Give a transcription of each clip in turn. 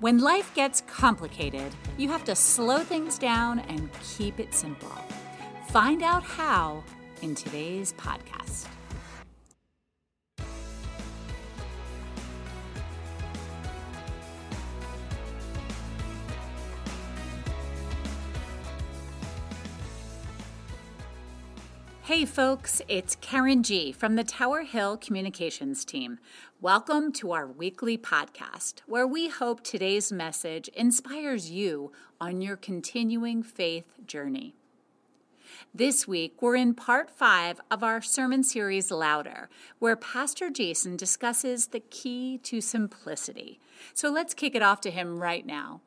When life gets complicated, you have to slow things down and keep it simple. Find out how in today's podcast. Hey folks, it's Karen G from the Tower Hill Communications team. Welcome to our weekly podcast, where we hope today's message inspires you on your continuing faith journey. This week, we're in part five of our sermon series, Louder, where Pastor Jason discusses the key to simplicity. So let's kick it off to him right now.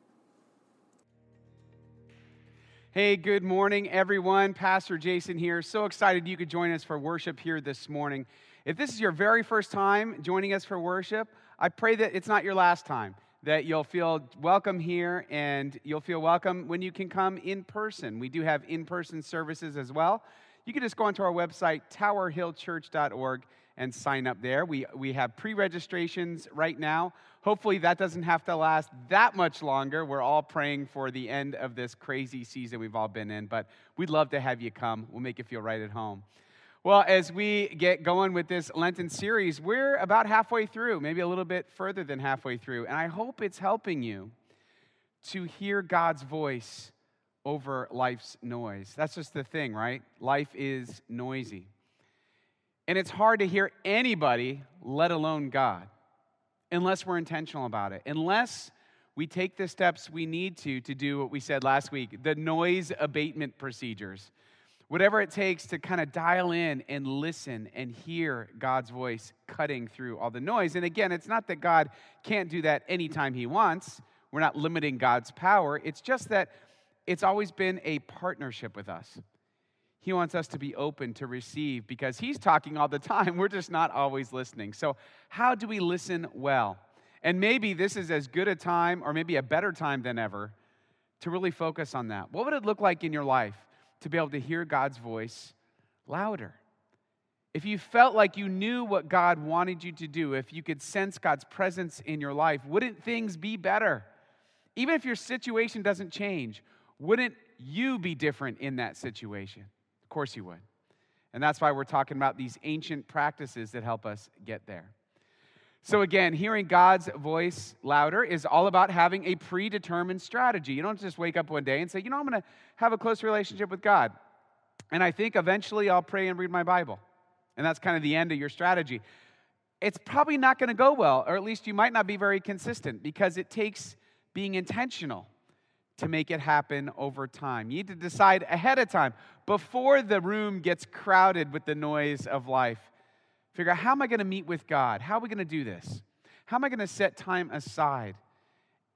Hey, good morning, everyone. Pastor Jason here. So excited you could join us for worship here this morning. If this is your very first time joining us for worship, I pray that it's not your last time, that you'll feel welcome here and you'll feel welcome when you can come in person. We do have in person services as well. You can just go onto our website, towerhillchurch.org, and sign up there. We, we have pre registrations right now. Hopefully, that doesn't have to last that much longer. We're all praying for the end of this crazy season we've all been in, but we'd love to have you come. We'll make you feel right at home. Well, as we get going with this Lenten series, we're about halfway through, maybe a little bit further than halfway through, and I hope it's helping you to hear God's voice over life's noise. That's just the thing, right? Life is noisy. And it's hard to hear anybody, let alone God unless we're intentional about it, unless we take the steps we need to to do what we said last week the noise abatement procedures. Whatever it takes to kind of dial in and listen and hear God's voice cutting through all the noise. And again, it's not that God can't do that anytime He wants. We're not limiting God's power. It's just that it's always been a partnership with us. He wants us to be open to receive because He's talking all the time. We're just not always listening. So, how do we listen well? And maybe this is as good a time, or maybe a better time than ever, to really focus on that. What would it look like in your life to be able to hear God's voice louder? If you felt like you knew what God wanted you to do, if you could sense God's presence in your life, wouldn't things be better? Even if your situation doesn't change, wouldn't you be different in that situation? Course you would. And that's why we're talking about these ancient practices that help us get there. So, again, hearing God's voice louder is all about having a predetermined strategy. You don't just wake up one day and say, you know, I'm going to have a close relationship with God. And I think eventually I'll pray and read my Bible. And that's kind of the end of your strategy. It's probably not going to go well, or at least you might not be very consistent because it takes being intentional to make it happen over time. You need to decide ahead of time, before the room gets crowded with the noise of life. Figure out how am I going to meet with God? How are we going to do this? How am I going to set time aside,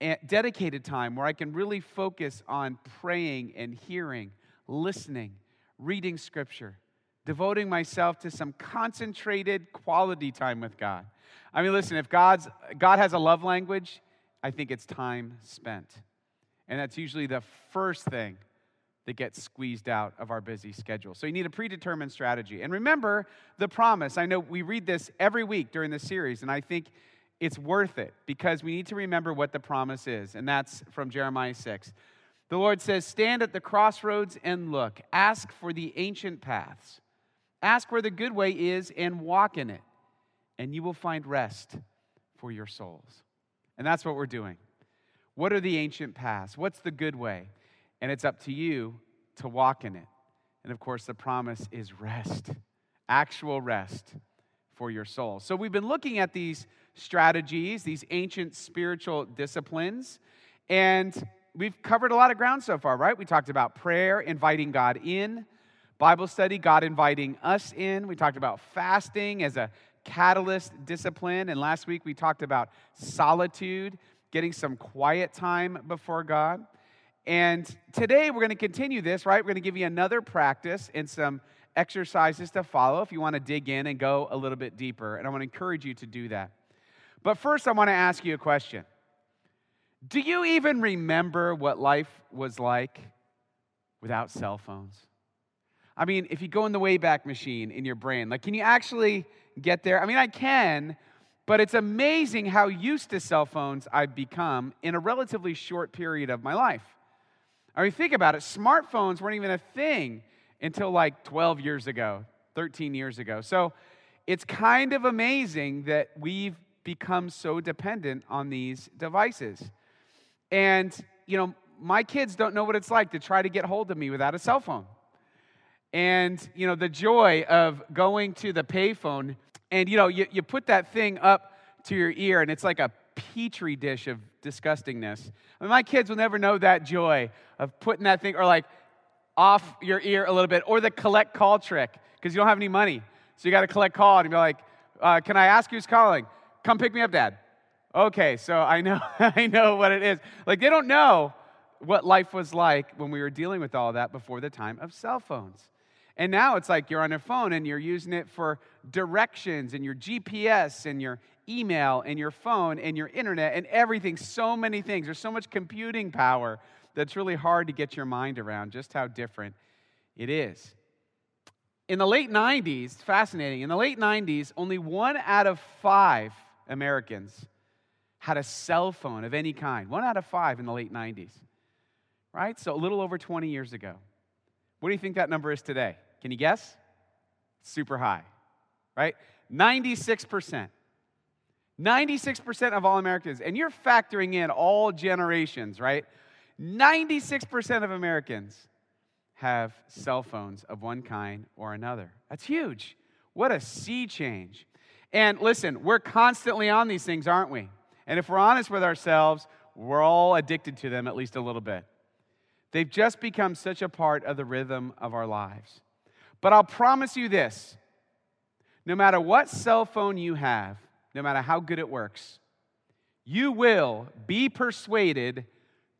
eh, dedicated time where I can really focus on praying and hearing, listening, reading scripture, devoting myself to some concentrated quality time with God? I mean, listen, if God's, God has a love language, I think it's time spent. And that's usually the first thing that gets squeezed out of our busy schedule. So you need a predetermined strategy. And remember the promise. I know we read this every week during the series, and I think it's worth it because we need to remember what the promise is. And that's from Jeremiah 6. The Lord says, Stand at the crossroads and look. Ask for the ancient paths. Ask where the good way is and walk in it, and you will find rest for your souls. And that's what we're doing. What are the ancient paths? What's the good way? And it's up to you to walk in it. And of course, the promise is rest, actual rest for your soul. So we've been looking at these strategies, these ancient spiritual disciplines, and we've covered a lot of ground so far, right? We talked about prayer, inviting God in, Bible study, God inviting us in. We talked about fasting as a catalyst discipline, and last week we talked about solitude getting some quiet time before God. And today we're going to continue this, right? We're going to give you another practice and some exercises to follow if you want to dig in and go a little bit deeper. And I want to encourage you to do that. But first, I want to ask you a question Do you even remember what life was like without cell phones? I mean, if you go in the Wayback Machine in your brain, like, can you actually get there? I mean, I can, But it's amazing how used to cell phones I've become in a relatively short period of my life. I mean, think about it. Smartphones weren't even a thing until like 12 years ago, 13 years ago. So it's kind of amazing that we've become so dependent on these devices. And, you know, my kids don't know what it's like to try to get hold of me without a cell phone. And, you know, the joy of going to the payphone and, you know, you, you put that thing up to your ear and it's like a petri dish of disgustingness. I mean, my kids will never know that joy of putting that thing or like off your ear a little bit or the collect call trick because you don't have any money. So you got to collect call and be like, uh, can I ask who's calling? Come pick me up, dad. Okay, so I know, I know what it is. Like they don't know what life was like when we were dealing with all that before the time of cell phones. And now it's like you're on your phone and you're using it for directions and your GPS and your email and your phone and your internet and everything. So many things. There's so much computing power that's really hard to get your mind around just how different it is. In the late 90s, fascinating, in the late 90s, only one out of five Americans had a cell phone of any kind. One out of five in the late 90s, right? So a little over 20 years ago. What do you think that number is today? Can you guess? Super high, right? 96%. 96% of all Americans, and you're factoring in all generations, right? 96% of Americans have cell phones of one kind or another. That's huge. What a sea change. And listen, we're constantly on these things, aren't we? And if we're honest with ourselves, we're all addicted to them at least a little bit. They've just become such a part of the rhythm of our lives. But I'll promise you this no matter what cell phone you have, no matter how good it works, you will be persuaded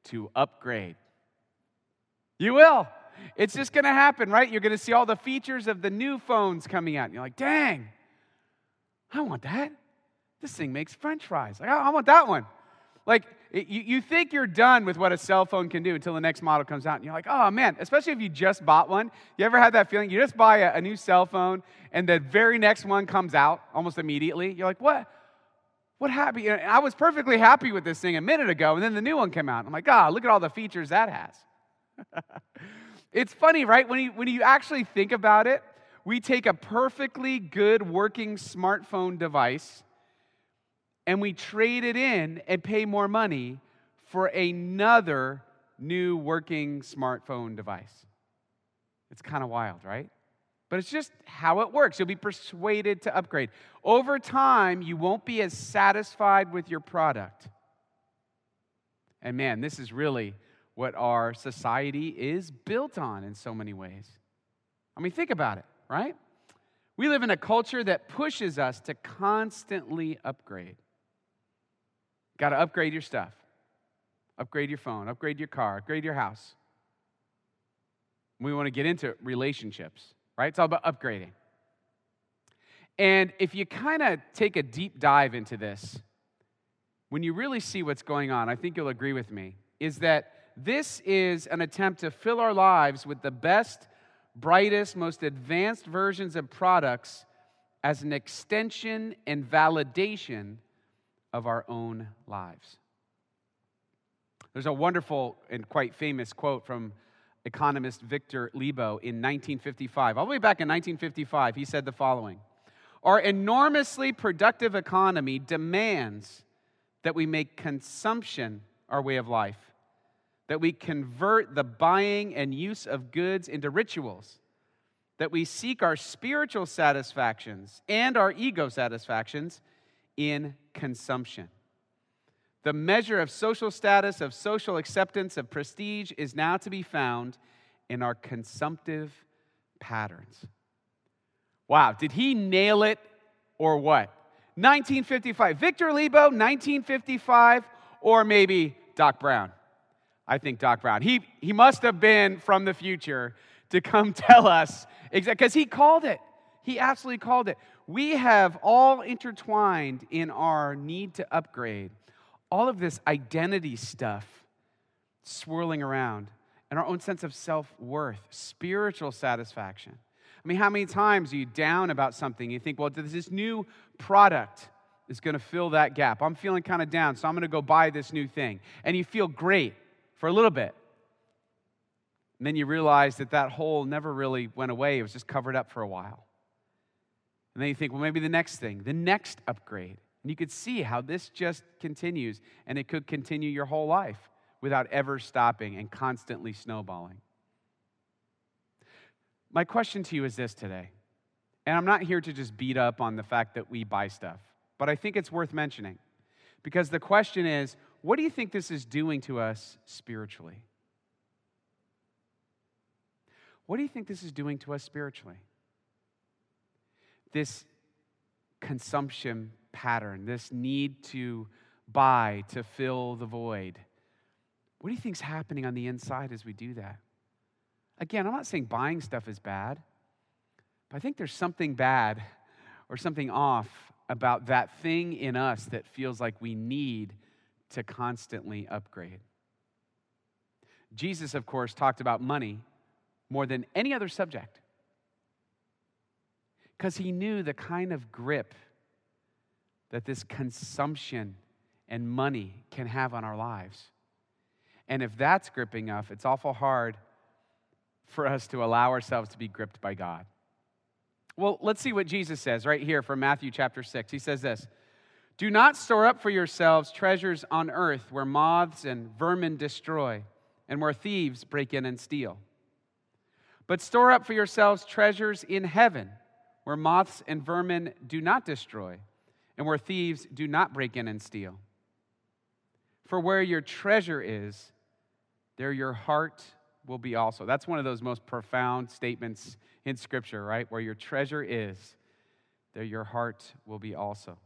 to upgrade. You will. It's just going to happen, right? You're going to see all the features of the new phones coming out. And you're like, dang, I want that. This thing makes french fries. Like, I want that one. Like, you, you think you're done with what a cell phone can do until the next model comes out. And you're like, oh man, especially if you just bought one. You ever had that feeling? You just buy a, a new cell phone and the very next one comes out almost immediately. You're like, what? What happened? I was perfectly happy with this thing a minute ago, and then the new one came out. I'm like, ah, oh, look at all the features that has. it's funny, right? When you, when you actually think about it, we take a perfectly good working smartphone device and we trade it in and pay more money for another new working smartphone device. It's kind of wild, right? But it's just how it works. You'll be persuaded to upgrade. Over time, you won't be as satisfied with your product. And man, this is really what our society is built on in so many ways. I mean, think about it, right? We live in a culture that pushes us to constantly upgrade. Got to upgrade your stuff. Upgrade your phone, upgrade your car, upgrade your house. We want to get into relationships, right? It's all about upgrading. And if you kind of take a deep dive into this, when you really see what's going on, I think you'll agree with me, is that this is an attempt to fill our lives with the best, brightest, most advanced versions of products as an extension and validation of our own lives. There's a wonderful and quite famous quote from economist Victor Lebow in 1955. All the way back in 1955, he said the following Our enormously productive economy demands that we make consumption our way of life, that we convert the buying and use of goods into rituals, that we seek our spiritual satisfactions and our ego satisfactions in consumption. The measure of social status, of social acceptance, of prestige is now to be found in our consumptive patterns. Wow, did he nail it or what? 1955. Victor Lebow, 1955, or maybe Doc Brown. I think Doc Brown. He, he must have been from the future to come tell us because he called it. He absolutely called it. We have all intertwined in our need to upgrade all of this identity stuff swirling around and our own sense of self worth, spiritual satisfaction. I mean, how many times are you down about something? You think, well, there's this new product is going to fill that gap. I'm feeling kind of down, so I'm going to go buy this new thing. And you feel great for a little bit. And then you realize that that hole never really went away, it was just covered up for a while. And then you think, well, maybe the next thing, the next upgrade. And you could see how this just continues, and it could continue your whole life without ever stopping and constantly snowballing. My question to you is this today, and I'm not here to just beat up on the fact that we buy stuff, but I think it's worth mentioning because the question is what do you think this is doing to us spiritually? What do you think this is doing to us spiritually? This consumption pattern, this need to buy to fill the void. What do you think is happening on the inside as we do that? Again, I'm not saying buying stuff is bad, but I think there's something bad or something off about that thing in us that feels like we need to constantly upgrade. Jesus, of course, talked about money more than any other subject because he knew the kind of grip that this consumption and money can have on our lives. And if that's gripping us, it's awful hard for us to allow ourselves to be gripped by God. Well, let's see what Jesus says right here from Matthew chapter 6. He says this Do not store up for yourselves treasures on earth where moths and vermin destroy and where thieves break in and steal. But store up for yourselves treasures in heaven where moths and vermin do not destroy and where thieves do not break in and steal. For where your treasure is, there your heart will be also. That's one of those most profound statements in Scripture, right? Where your treasure is, there your heart will be also.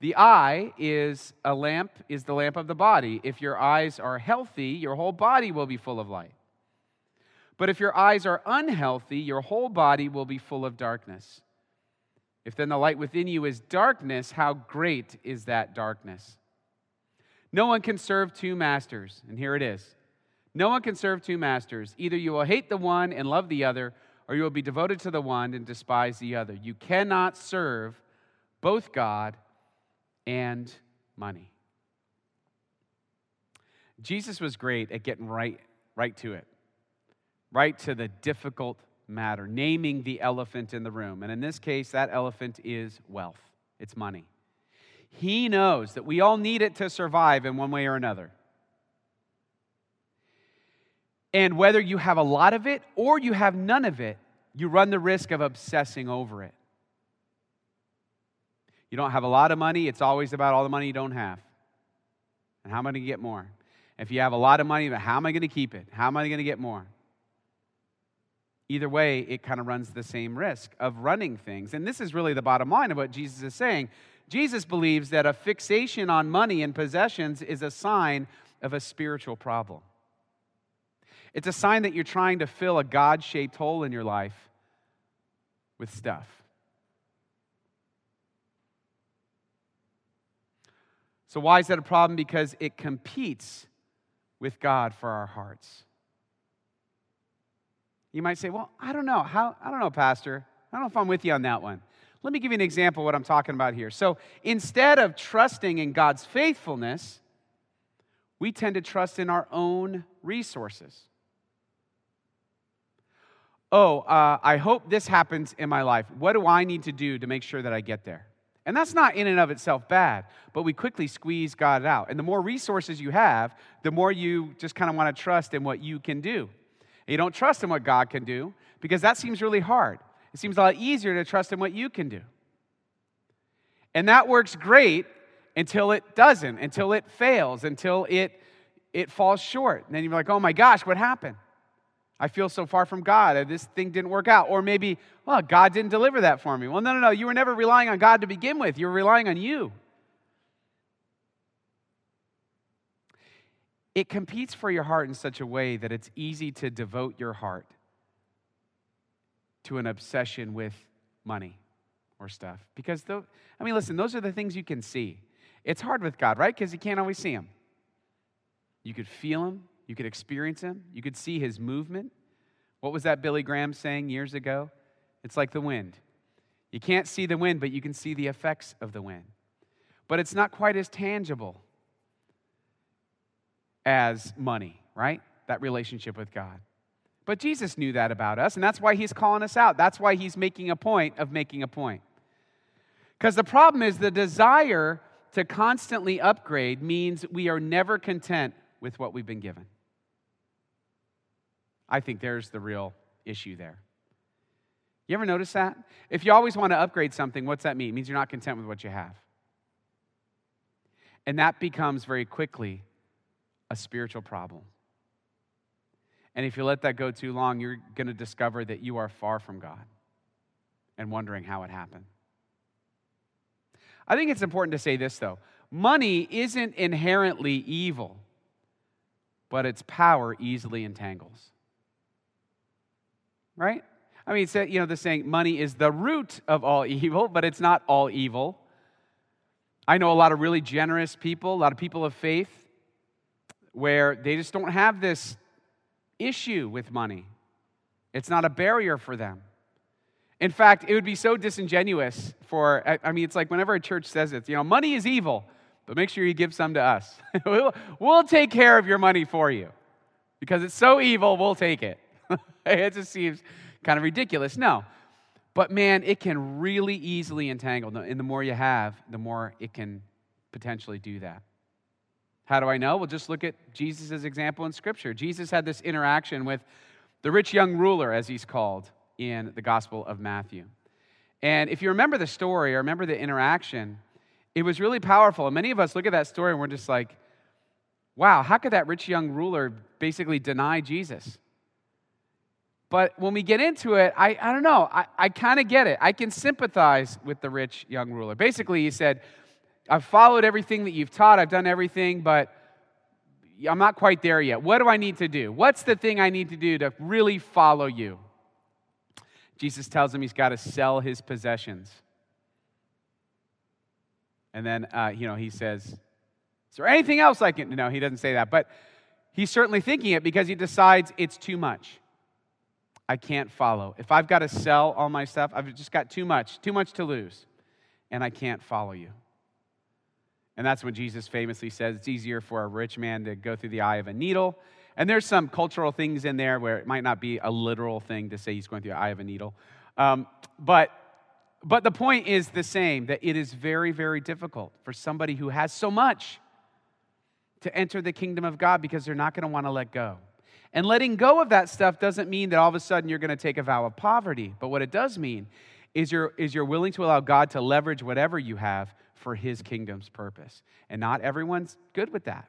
The eye is a lamp, is the lamp of the body. If your eyes are healthy, your whole body will be full of light. But if your eyes are unhealthy, your whole body will be full of darkness. If then the light within you is darkness, how great is that darkness? No one can serve two masters. And here it is no one can serve two masters. Either you will hate the one and love the other, or you will be devoted to the one and despise the other. You cannot serve both God and money. Jesus was great at getting right, right to it, right to the difficult matter, naming the elephant in the room. And in this case, that elephant is wealth, it's money. He knows that we all need it to survive in one way or another. And whether you have a lot of it or you have none of it, you run the risk of obsessing over it. You don't have a lot of money, it's always about all the money you don't have. And how am I going to get more? If you have a lot of money, how am I going to keep it? How am I going to get more? Either way, it kind of runs the same risk of running things. And this is really the bottom line of what Jesus is saying. Jesus believes that a fixation on money and possessions is a sign of a spiritual problem. It's a sign that you're trying to fill a God shaped hole in your life with stuff. So, why is that a problem? Because it competes with God for our hearts. You might say, Well, I don't know. How, I don't know, Pastor. I don't know if I'm with you on that one. Let me give you an example of what I'm talking about here. So, instead of trusting in God's faithfulness, we tend to trust in our own resources oh, uh, I hope this happens in my life. What do I need to do to make sure that I get there? And that's not in and of itself bad, but we quickly squeeze God out. And the more resources you have, the more you just kind of want to trust in what you can do. You don't trust in what God can do because that seems really hard. It seems a lot easier to trust in what you can do. And that works great until it doesn't, until it fails, until it, it falls short. And then you're like, oh my gosh, what happened? I feel so far from God. This thing didn't work out. Or maybe, well, God didn't deliver that for me. Well, no, no, no. You were never relying on God to begin with, you were relying on you. It competes for your heart in such a way that it's easy to devote your heart to an obsession with money or stuff. Because, though, I mean, listen, those are the things you can see. It's hard with God, right? Because you can't always see Him. You could feel Him, you could experience him, you could see his movement. What was that Billy Graham saying years ago? It's like the wind. You can't see the wind, but you can see the effects of the wind. but it's not quite as tangible as money, right? That relationship with God. But Jesus knew that about us, and that's why he's calling us out. That's why he's making a point of making a point. Because the problem is the desire to constantly upgrade means we are never content with what we've been given. I think there's the real issue there. You ever notice that? If you always want to upgrade something, what's that mean? It means you're not content with what you have. And that becomes very quickly a spiritual problem. And if you let that go too long, you're going to discover that you are far from God and wondering how it happened. I think it's important to say this, though money isn't inherently evil, but its power easily entangles. Right? I mean, you know, the saying, money is the root of all evil, but it's not all evil. I know a lot of really generous people, a lot of people of faith, where they just don't have this issue with money. It's not a barrier for them. In fact, it would be so disingenuous for, I mean, it's like whenever a church says it, you know, money is evil, but make sure you give some to us. we'll, we'll take care of your money for you because it's so evil, we'll take it. it just seems kind of ridiculous. No. But man, it can really easily entangle. And the more you have, the more it can potentially do that. How do I know? Well, just look at Jesus' example in Scripture. Jesus had this interaction with the rich young ruler, as he's called in the Gospel of Matthew. And if you remember the story or remember the interaction, it was really powerful. And many of us look at that story and we're just like, wow, how could that rich young ruler basically deny Jesus? But when we get into it, I, I don't know, I, I kind of get it. I can sympathize with the rich young ruler. Basically, he said, I've followed everything that you've taught, I've done everything, but I'm not quite there yet. What do I need to do? What's the thing I need to do to really follow you? Jesus tells him he's got to sell his possessions. And then, uh, you know, he says, Is there anything else I can? No, he doesn't say that. But he's certainly thinking it because he decides it's too much. I can't follow. If I've got to sell all my stuff, I've just got too much, too much to lose, and I can't follow you. And that's when Jesus famously says it's easier for a rich man to go through the eye of a needle and there's some cultural things in there where it might not be a literal thing to say he's going through the eye of a needle. Um, but, but the point is the same that it is very, very difficult for somebody who has so much to enter the kingdom of God because they're not going to want to let go. And letting go of that stuff doesn't mean that all of a sudden you're going to take a vow of poverty. But what it does mean is you're, is you're willing to allow God to leverage whatever you have for his kingdom's purpose. And not everyone's good with that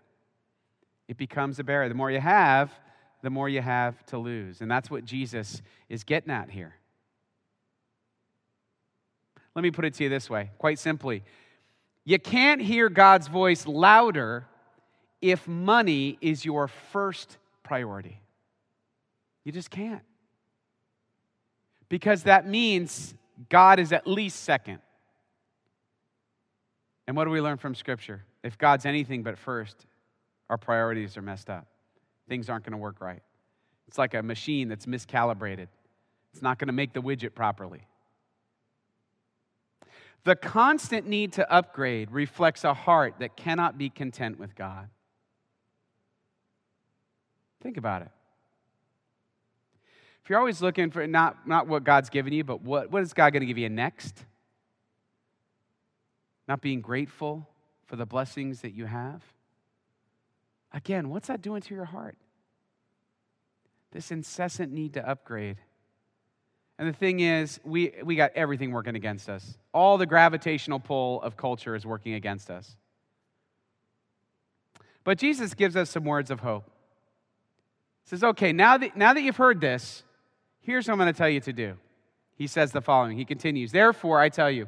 it becomes a barrier. The more you have, the more you have to lose. And that's what Jesus is getting at here. Let me put it to you this way quite simply you can't hear God's voice louder if money is your first priority. You just can't. Because that means God is at least second. And what do we learn from Scripture? If God's anything but first, our priorities are messed up. Things aren't going to work right. It's like a machine that's miscalibrated, it's not going to make the widget properly. The constant need to upgrade reflects a heart that cannot be content with God. Think about it. If you're always looking for not, not what God's given you, but what, what is God going to give you next? Not being grateful for the blessings that you have? Again, what's that doing to your heart? This incessant need to upgrade. And the thing is, we, we got everything working against us. All the gravitational pull of culture is working against us. But Jesus gives us some words of hope. He says, okay, now that, now that you've heard this, here's what I'm going to tell you to do. He says the following. He continues, Therefore, I tell you,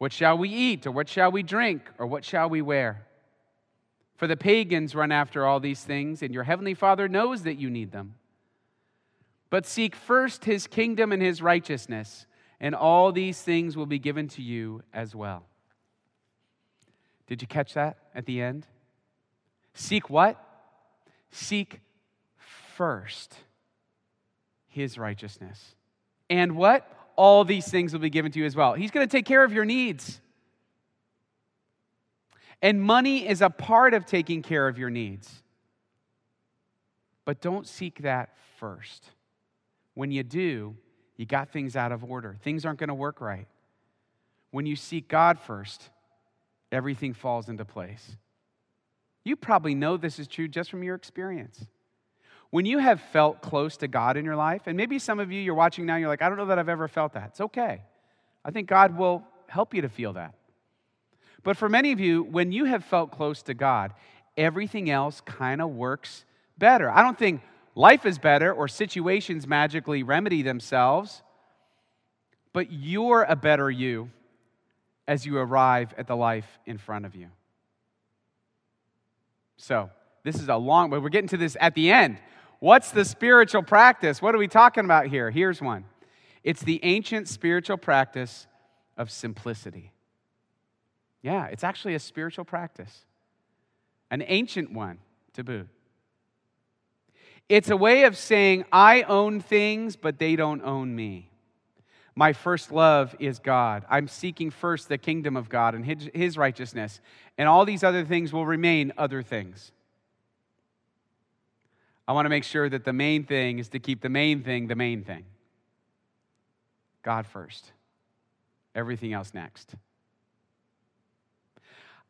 What shall we eat, or what shall we drink, or what shall we wear? For the pagans run after all these things, and your heavenly Father knows that you need them. But seek first his kingdom and his righteousness, and all these things will be given to you as well. Did you catch that at the end? Seek what? Seek first his righteousness. And what? All these things will be given to you as well. He's going to take care of your needs. And money is a part of taking care of your needs. But don't seek that first. When you do, you got things out of order. Things aren't going to work right. When you seek God first, everything falls into place. You probably know this is true just from your experience. When you have felt close to God in your life, and maybe some of you you're watching now, you're like, I don't know that I've ever felt that. It's okay. I think God will help you to feel that. But for many of you, when you have felt close to God, everything else kind of works better. I don't think life is better or situations magically remedy themselves, but you're a better you as you arrive at the life in front of you. So, this is a long, but we're getting to this at the end. What's the spiritual practice? What are we talking about here? Here's one it's the ancient spiritual practice of simplicity. Yeah, it's actually a spiritual practice, an ancient one to boot. It's a way of saying, I own things, but they don't own me. My first love is God. I'm seeking first the kingdom of God and his, righteousness, and all these other things will remain other things. I want to make sure that the main thing is to keep the main thing the main thing God first, everything else next.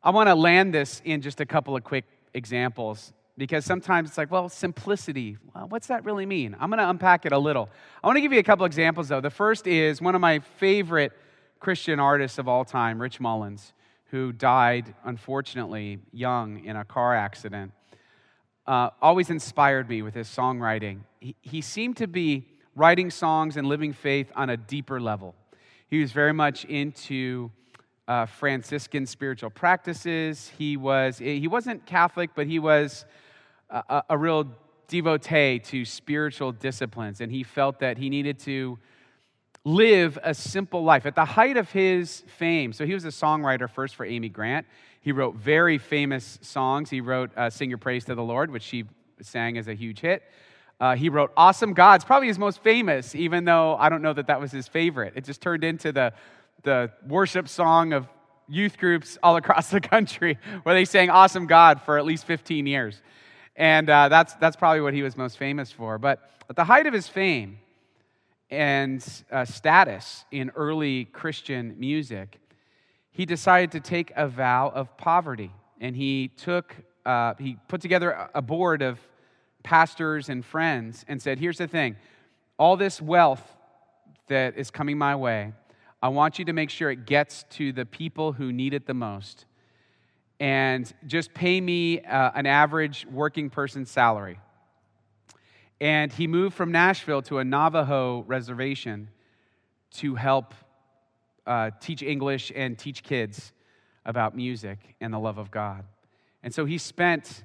I want to land this in just a couple of quick examples because sometimes it's like, well, simplicity. Well, what's that really mean? I'm going to unpack it a little. I want to give you a couple examples, though. The first is one of my favorite Christian artists of all time, Rich Mullins, who died, unfortunately, young in a car accident. Uh, always inspired me with his songwriting. He, he seemed to be writing songs and living faith on a deeper level. He was very much into uh, Franciscan spiritual practices. He was he wasn't Catholic, but he was a, a real devotee to spiritual disciplines, and he felt that he needed to live a simple life. At the height of his fame, so he was a songwriter first for Amy Grant. He wrote very famous songs. He wrote uh, Sing Your Praise to the Lord, which she sang as a huge hit. Uh, he wrote Awesome Gods, probably his most famous, even though I don't know that that was his favorite. It just turned into the, the worship song of youth groups all across the country where they sang Awesome God for at least 15 years. And uh, that's, that's probably what he was most famous for. But at the height of his fame and uh, status in early Christian music, he decided to take a vow of poverty. And he took, uh, he put together a board of pastors and friends and said, Here's the thing all this wealth that is coming my way, I want you to make sure it gets to the people who need it the most and just pay me uh, an average working person's salary. And he moved from Nashville to a Navajo reservation to help uh, teach English and teach kids about music and the love of God. And so he spent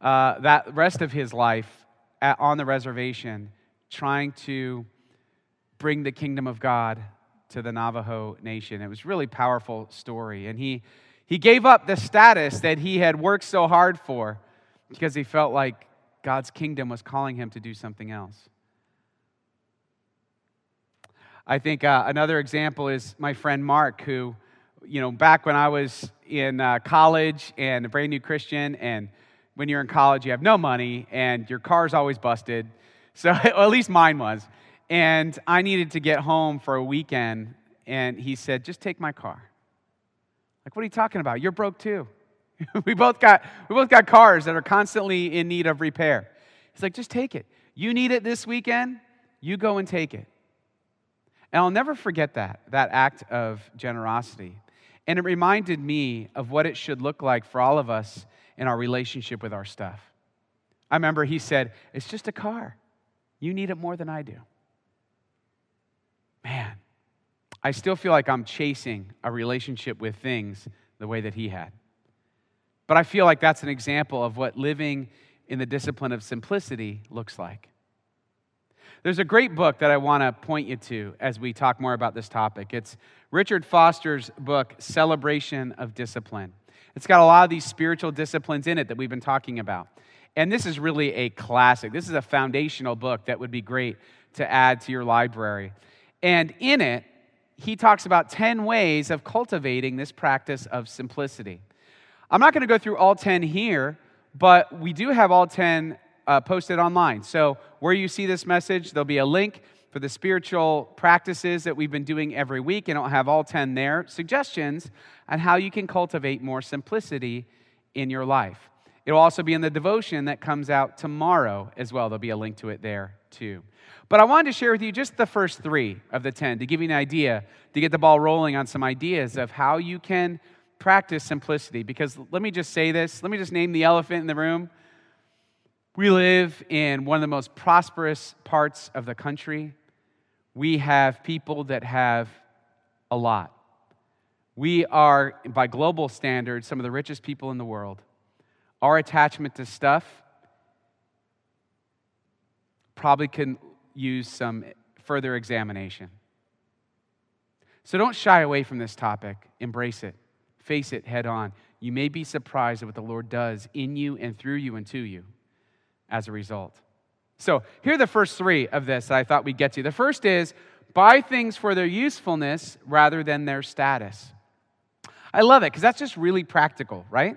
uh, that rest of his life at, on the reservation trying to bring the kingdom of God to the Navajo nation. It was really powerful story. And he he gave up the status that he had worked so hard for because he felt like God's kingdom was calling him to do something else. I think uh, another example is my friend Mark, who, you know, back when I was in uh, college and a brand new Christian, and when you're in college, you have no money and your car's always busted. So, at least mine was. And I needed to get home for a weekend, and he said, Just take my car. Like, what are you talking about? You're broke too. we both got we both got cars that are constantly in need of repair. He's like, just take it. You need it this weekend, you go and take it. And I'll never forget that, that act of generosity. And it reminded me of what it should look like for all of us in our relationship with our stuff. I remember he said, It's just a car. You need it more than I do. Man, I still feel like I'm chasing a relationship with things the way that he had. But I feel like that's an example of what living in the discipline of simplicity looks like. There's a great book that I want to point you to as we talk more about this topic. It's Richard Foster's book, Celebration of Discipline. It's got a lot of these spiritual disciplines in it that we've been talking about. And this is really a classic. This is a foundational book that would be great to add to your library. And in it, he talks about 10 ways of cultivating this practice of simplicity. I'm not going to go through all 10 here, but we do have all 10 uh, posted online. So, where you see this message, there'll be a link for the spiritual practices that we've been doing every week, and I'll have all 10 there. Suggestions on how you can cultivate more simplicity in your life. It'll also be in the devotion that comes out tomorrow as well. There'll be a link to it there too. But I wanted to share with you just the first three of the 10 to give you an idea, to get the ball rolling on some ideas of how you can practice simplicity. Because let me just say this, let me just name the elephant in the room. We live in one of the most prosperous parts of the country. We have people that have a lot. We are, by global standards, some of the richest people in the world. Our attachment to stuff probably can use some further examination. So don't shy away from this topic, embrace it, face it head on. You may be surprised at what the Lord does in you and through you and to you as a result. So, here are the first three of this that I thought we'd get to. The first is buy things for their usefulness rather than their status. I love it because that's just really practical, right?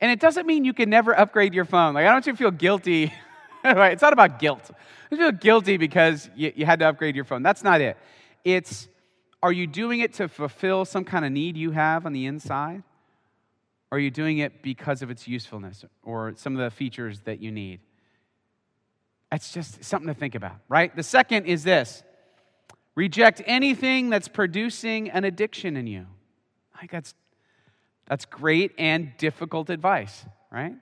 And it doesn't mean you can never upgrade your phone. Like, I don't want you to feel guilty. right? It's not about guilt. You feel guilty because you, you had to upgrade your phone. That's not it. It's are you doing it to fulfill some kind of need you have on the inside? Or are you doing it because of its usefulness or some of the features that you need? That's just something to think about, right? The second is this reject anything that's producing an addiction in you. Think that's, that's great and difficult advice, right?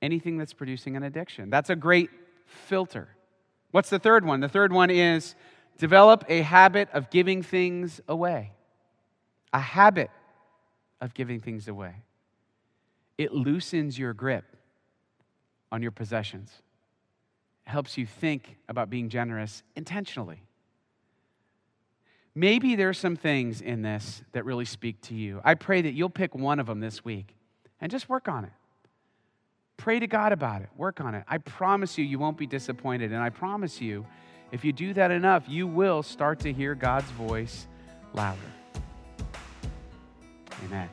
Anything that's producing an addiction. That's a great filter. What's the third one? The third one is develop a habit of giving things away. A habit of giving things away. It loosens your grip on your possessions helps you think about being generous intentionally. Maybe there's some things in this that really speak to you. I pray that you'll pick one of them this week and just work on it. Pray to God about it, work on it. I promise you, you won't be disappointed. And I promise you, if you do that enough, you will start to hear God's voice louder. Amen.